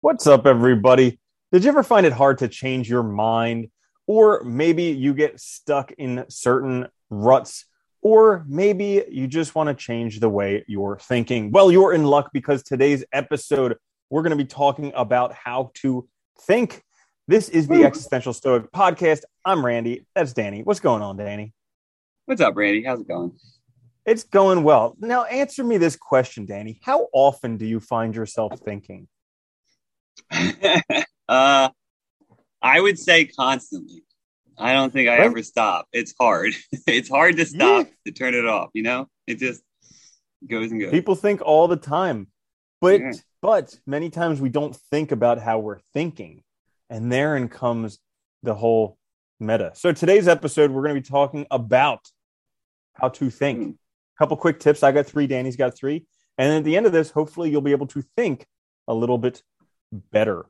What's up, everybody? Did you ever find it hard to change your mind? Or maybe you get stuck in certain ruts, or maybe you just want to change the way you're thinking. Well, you're in luck because today's episode, we're going to be talking about how to think. This is the Existential Stoic podcast. I'm Randy. That's Danny. What's going on, Danny? What's up, Randy? How's it going? It's going well. Now, answer me this question, Danny. How often do you find yourself thinking? uh, I would say constantly. I don't think I right? ever stop. It's hard. it's hard to stop yeah. to turn it off. You know, it just goes and goes. People think all the time, but yeah. but many times we don't think about how we're thinking, and therein comes the whole meta. So today's episode, we're going to be talking about how to think. Mm couple quick tips. I got three. Danny's got three. And at the end of this, hopefully, you'll be able to think a little bit better.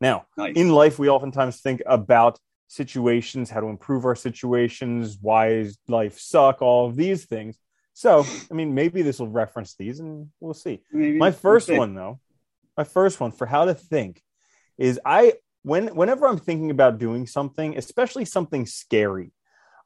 Now, nice. in life, we oftentimes think about situations, how to improve our situations, why is life suck, all of these things. So, I mean, maybe this will reference these, and we'll see. Maybe. My 1st one, though, my first one for how to think is I when whenever I'm thinking about doing something, especially something scary,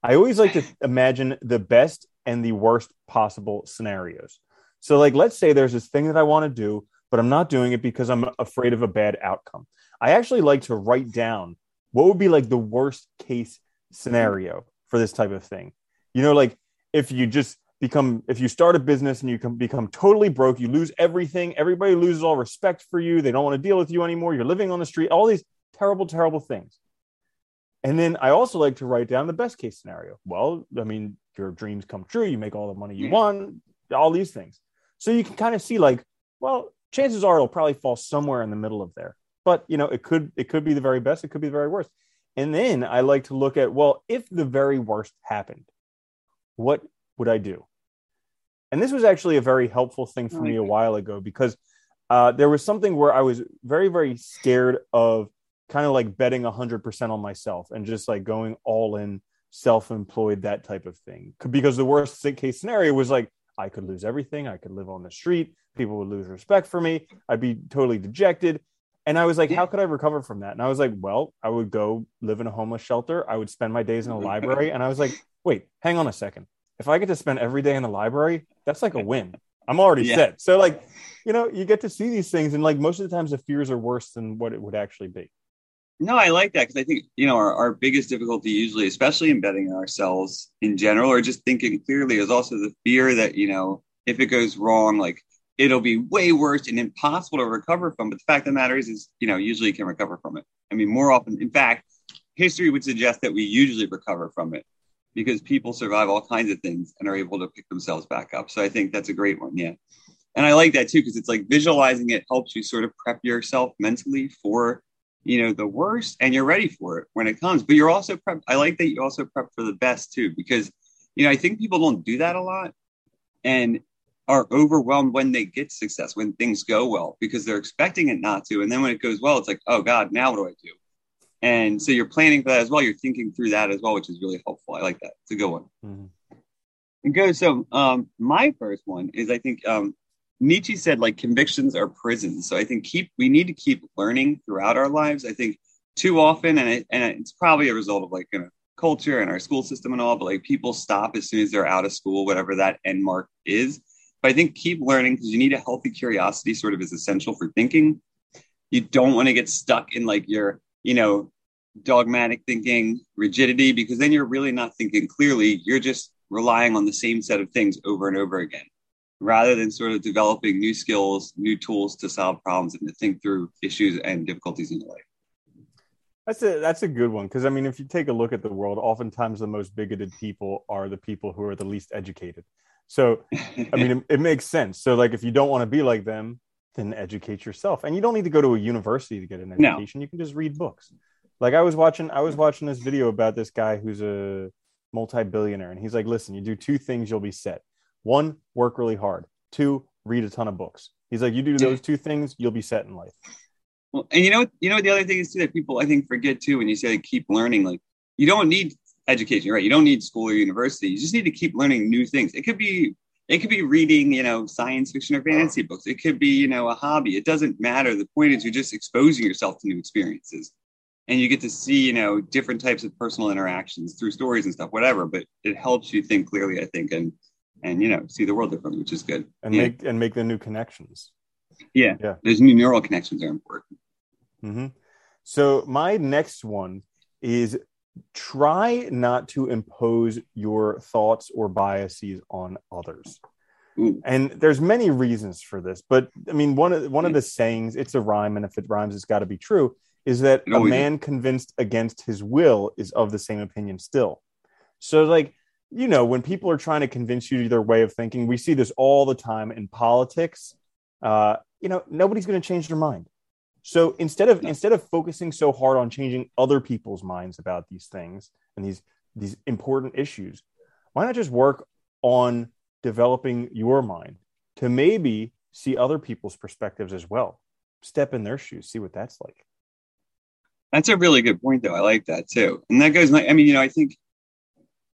I always like to imagine the best and the worst possible scenarios. So, like, let's say there's this thing that I want to do, but I'm not doing it because I'm afraid of a bad outcome. I actually like to write down what would be like the worst case scenario for this type of thing. You know, like if you just become, if you start a business and you can become totally broke, you lose everything, everybody loses all respect for you, they don't want to deal with you anymore, you're living on the street, all these terrible, terrible things. And then I also like to write down the best case scenario. Well, I mean, your dreams come true, you make all the money you hmm. want, all these things. So you can kind of see like, well, chances are it'll probably fall somewhere in the middle of there. But you know, it could it could be the very best, it could be the very worst. And then I like to look at, well, if the very worst happened, what would I do? And this was actually a very helpful thing for me a while ago because uh, there was something where I was very, very scared of kind of like betting 100% on myself and just like going all in self-employed that type of thing because the worst case scenario was like i could lose everything. I could live on the street. People would lose respect for me. I'd be totally dejected. And i was like how could i recover from that? And i was like well i would go live in a homeless shelter. I would spend my days in a mm-hmm. library. And i was like wait hang on a second. If i get to spend every day in the library that's like a win. I'm already yeah. set. So like you know you get to see these things. And like most of the times the fears are worse than what it would actually be no, I like that because I think, you know, our, our biggest difficulty usually, especially in betting ourselves in general or just thinking clearly, is also the fear that, you know, if it goes wrong, like it'll be way worse and impossible to recover from. But the fact of the matter is, is, you know, usually you can recover from it. I mean, more often, in fact, history would suggest that we usually recover from it because people survive all kinds of things and are able to pick themselves back up. So I think that's a great one. Yeah. And I like that too, because it's like visualizing it helps you sort of prep yourself mentally for you know the worst and you're ready for it when it comes. But you're also prep i like that you also prep for the best too because you know i think people don't do that a lot and are overwhelmed when they get success when things go well because they're expecting it not to. And then when it goes well it's like oh god now what do i do? And so you're planning for that as well. You're thinking through that as well which is really helpful. I like that. It's a good one. Mm-hmm. and go so um my first one is i think um Nietzsche said like convictions are prisons. So I think keep we need to keep learning throughout our lives. I think too often, and it, and it's probably a result of like you know, culture and our school system and all. But like people stop as soon as they're out of school, whatever that end mark is. But I think keep learning because you need a healthy curiosity. Sort of is essential for thinking. You don't want to get stuck in like your you know dogmatic thinking, rigidity, because then you're really not thinking clearly. You're just relying on the same set of things over and over again rather than sort of developing new skills, new tools to solve problems and to think through issues and difficulties in life. That's a that's a good one because I mean, if you take a look at the world, oftentimes the most bigoted people are the people who are the least educated. So, I mean, it, it makes sense. So, like, if you don't want to be like them, then educate yourself, and you don't need to go to a university to get an education. No. You can just read books. Like I was watching, I was watching this video about this guy who's a multi-billionaire, and he's like, "Listen, you do two things, you'll be set." One, work really hard. Two, read a ton of books. He's like, you do those two things, you'll be set in life. Well, and you know, you know, what the other thing is too that people I think forget too when you say like, keep learning. Like, you don't need education, right? You don't need school or university. You just need to keep learning new things. It could be it could be reading, you know, science fiction or fantasy books. It could be, you know, a hobby. It doesn't matter. The point is you're just exposing yourself to new experiences. And you get to see, you know, different types of personal interactions through stories and stuff, whatever. But it helps you think clearly, I think, and and you know, see the world differently, which is good. And yeah. make and make the new connections. Yeah. Yeah. Those new neural connections are important. Mm-hmm. So my next one is try not to impose your thoughts or biases on others. Ooh. And there's many reasons for this, but I mean one of one of the sayings, it's a rhyme, and if it rhymes, it's got to be true, is that a man convinced against his will is of the same opinion still. So like you know, when people are trying to convince you to their way of thinking, we see this all the time in politics. Uh, you know, nobody's going to change their mind. So instead of instead of focusing so hard on changing other people's minds about these things and these these important issues, why not just work on developing your mind to maybe see other people's perspectives as well? Step in their shoes, see what that's like. That's a really good point, though. I like that too. And that goes, I mean, you know, I think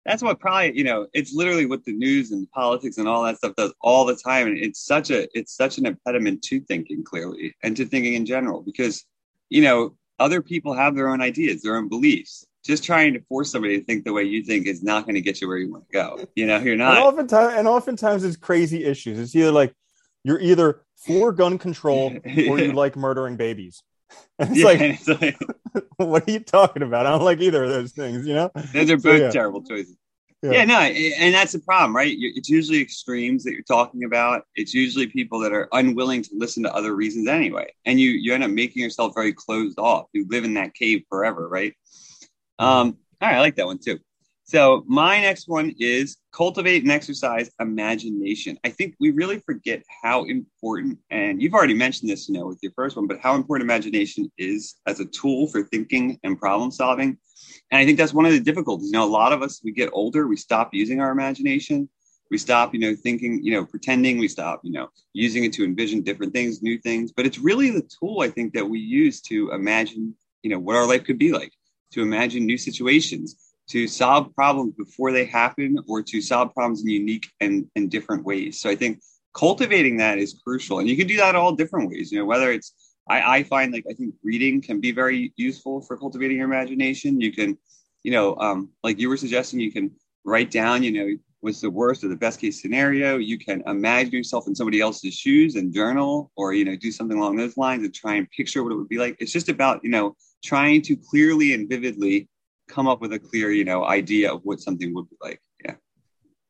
that's what probably, you know, it's literally what the news and politics and all that stuff does all the time. And it's such a, it's such an impediment to thinking clearly and to thinking in general because, you know, other people have their own ideas, their own beliefs. Just trying to force somebody to think the way you think is not going to get you where you want to go. You know, you're not And oftentimes, and oftentimes it's crazy issues. It's either like you're either for gun control or you like murdering babies. It's Yeah, like, it's like, what are you talking about? I don't like either of those things, you know? those are So, both yeah. terrible choices. Yeah. Yeah. no, and that's the problem, right? It's usually extremes that you're talking about. It's usually people that are unwilling to listen to other reasons anyway, and you you end up making yourself very closed off. You live in that cave forever, right? Um, all right, I like that one too. So my next one is cultivate and exercise imagination. I think we really forget how important, and you've already mentioned this, you know, with your first one, but how important imagination is as a tool for thinking and problem solving. And I think that's one of the difficulties. You know, a lot of us, we get older, we stop using our imagination. We stop, you know, thinking, you know, pretending. We stop, you know, using it to envision different things, new things. But it's really the tool I think that we use to imagine, you know, what our life could be like, to imagine new situations, to solve problems before they happen, or to solve problems in unique and, and different ways. So I think cultivating that is crucial. And you can do that all different ways, you know, whether it's I, I find like I think reading can be very useful for cultivating your imagination. You can, you know, um, like you were suggesting, you can write down, you know, what's the worst or the best case scenario. You can imagine yourself in somebody else's shoes and journal, or you know, do something along those lines and try and picture what it would be like. It's just about you know trying to clearly and vividly come up with a clear, you know, idea of what something would be like. Yeah.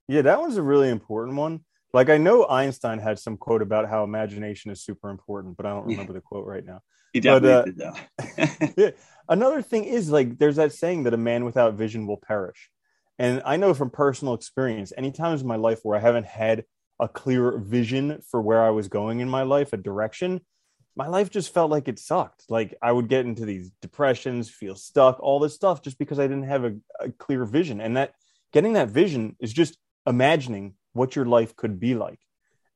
Yeah, that one's a really important one. Like I know Einstein had some quote about how imagination is super important, but I don't Yeah. remember the quote right now. He But, uh, did. Yeah. Another thing is like there's that saying that a man without vision will perish. And I know from personal experience, any times in my life where I haven't had a clear vision for where I was going in my life, a direction, my life just felt like it sucked. Like I would get into these depressions, feel stuck, all this stuff just because I didn't have a, a clear vision. And that getting that vision is just imagining what your life could be like.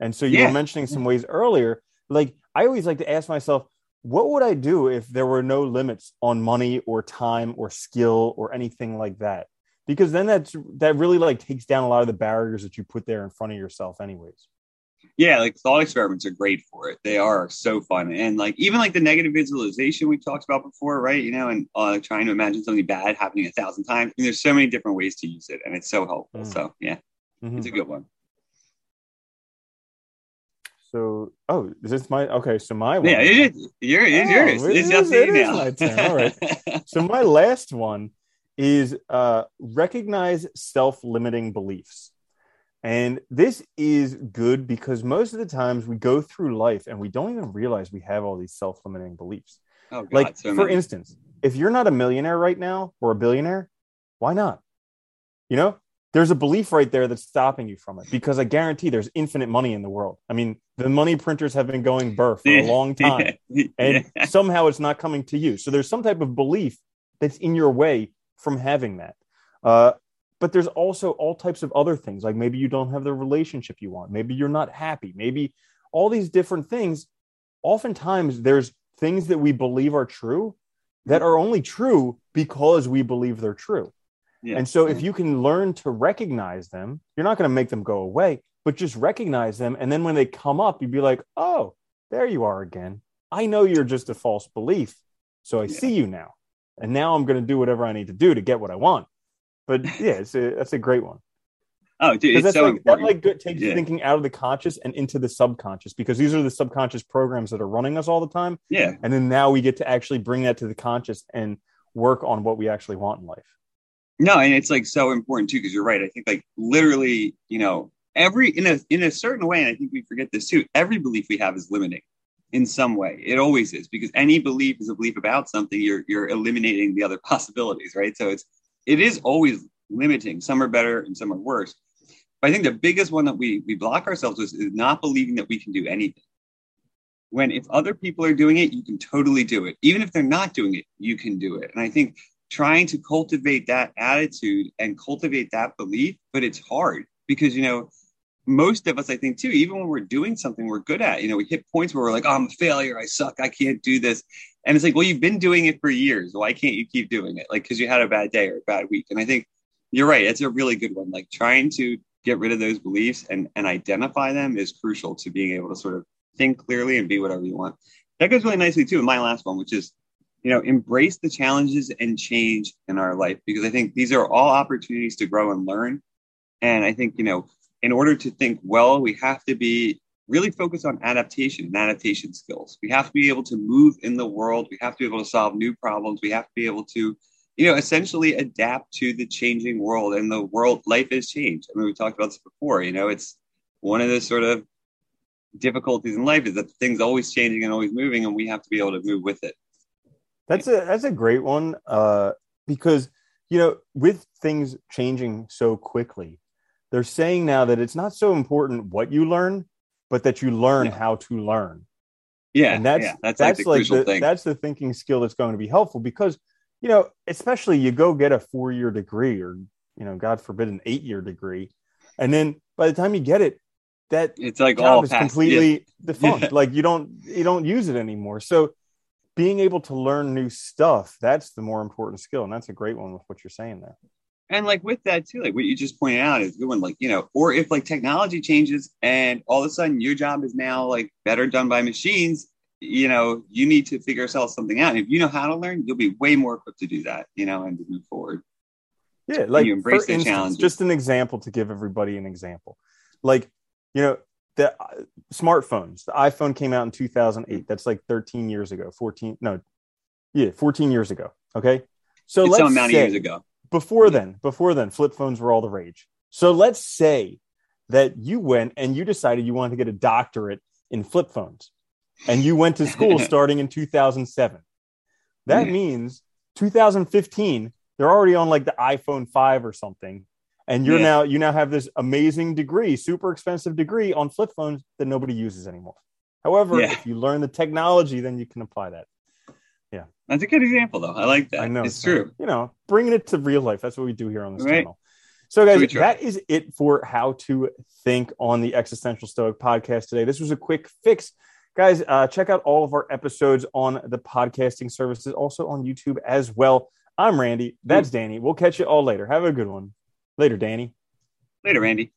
And so you Yeah. were mentioning some mm-hmm. ways earlier. Like I always like to ask myself, what would I do if there were no limits on money or time or skill or anything like that? Because then that's that really like takes down a lot of the barriers that you put there in front of yourself, anyways. Yeah, like thought experiments are great for it. They are so fun. And like even like the negative visualization we talked about before, right? You know, and uh, trying to imagine something bad happening a thousand times. I mean, there's so many different ways to use it, and it's so helpful. Mm. So yeah, Mhm. it's a good one. So, oh, is this my okay? So my one. Yeah, it is. You're, it's Oh, yours. it It's is- it is now. my turn. All right. so my last one is uh, recognize self-limiting beliefs and this is good because most of the times we go through life and we don't even realize we have all these self-limiting beliefs. Oh, God, like so for instance if you're not a millionaire right now or a billionaire why not? You know there's a belief right there that's stopping you from it because i guarantee there's infinite money in the world. I mean the money printers have been going burr for a long time and somehow it's not coming to you. So there's some type of belief that's in your way from having that. Uh, but there's also all types of other things, like maybe you don't have the relationship you want, maybe you're not happy, maybe all these different things. Oftentimes, there's things that we believe are true that are only true because we believe they're true. Yeah. And so, if you can learn to recognize them, you're not going to make them go away, but just recognize them. And then when they come up, you'd be like, oh, there you are again. I know you're just a false belief. So I yeah. see you now. And now I'm going to do whatever I need to do to get what I want. But yeah, it's a, that's a great one. Oh, dude, it's that's so like, important. That like takes yeah. thinking out of the conscious and into the subconscious because these are the subconscious programs that are running us all the time. Yeah. And then now we get to actually bring that to the conscious and work on what we actually want in life. No, and it's like so important too because you're right. I think like literally, you know, every in a in a certain way, and I think we forget this too. Every belief we have is limiting in some way. It always is because any belief is a belief about something. You're you're eliminating the other possibilities, right? So it's it is always limiting. Some are better and some are worse. But I think the biggest one that we we block ourselves with is not believing that we can do anything. When if other people are doing it, you can totally do it. Even if they're not doing it, you can do it. And I think trying to cultivate that attitude and cultivate that belief, but it's hard because you know most of us, I think, too, even when we're doing something we're good at, you know, we hit points where we're like, oh, I'm a failure. I suck. I can't do this. And it's like, well, you've been doing it for years. Why can't you keep doing it? Like, because you had a bad day or a bad week. And I think you're right. It's a really good one. Like, trying to get rid of those beliefs and, and identify them is crucial to being able to sort of think clearly and be whatever you want. That goes really nicely, too, in my last one, which is, you know, embrace the challenges and change in our life because I think these are all opportunities to grow and learn. And I think, you know, in order to think well, we have to be really focused on adaptation and adaptation skills. We have to be able to move in the world. We have to be able to solve new problems. We have to be able to, you know, essentially adapt to the changing world and the world life has changed. I mean, we talked about this before, you know, it's one of the sort of difficulties in life is that things always changing and always moving and we have to be able to move with it. That's a that's a great one uh because you know with things changing so quickly they're saying now that it's not so important what you learn, but that you learn yeah. how to learn. Yeah, and that's yeah, that's, that's like, the, the thing. that's the thinking skill that's going to be helpful because you know, especially you go get a four year degree or you know, God forbid, an eight year degree, and then by the time you get it, that it's like job all is past, completely yeah. defunct. like you don't you don't use it anymore. So being able to learn new stuff that's the more important skill, and that's a great one with what you're saying there and like with that too, like what you just pointed out is good one. Like you know, or if like technology changes and all of a sudden your job is now like better done by machines, you know, you need to figure yourself something out. And if you know how to learn, you'll be way more equipped to do that. You know, and to move forward. Yeah, like you embrace the instance, Just an example to give everybody an example, like you know, the uh, smartphones. The iPhone came out in 2008. That's like 13 years ago. 14, no, yeah, 14 years ago. Okay, so it's let's say, years ago before then, before then, flip phones were all the rage. So let's say that you went and you decided you wanted to get a doctorate in flip phones and you went to school starting in 2007. That mm. means 2015, they're already on like the iPhone 5 or something. And you're yeah. now you now have this amazing degree, super expensive degree on flip phones that nobody uses anymore. However, yeah. if you learn the technology, then you can apply that. Yeah. That's a good example, though. I like that. I know. It's so, true. You know, bringing it to real life. That's what we do here on this right. channel. So, guys, that is it for how to think on the Existential Stoic podcast today. This was a quick fix. Guys, uh, check out all of our episodes on the podcasting services, also on YouTube as well. I'm Randy. That's Danny. We'll catch you all later. Have a good one. Later, Danny. Later, Randy.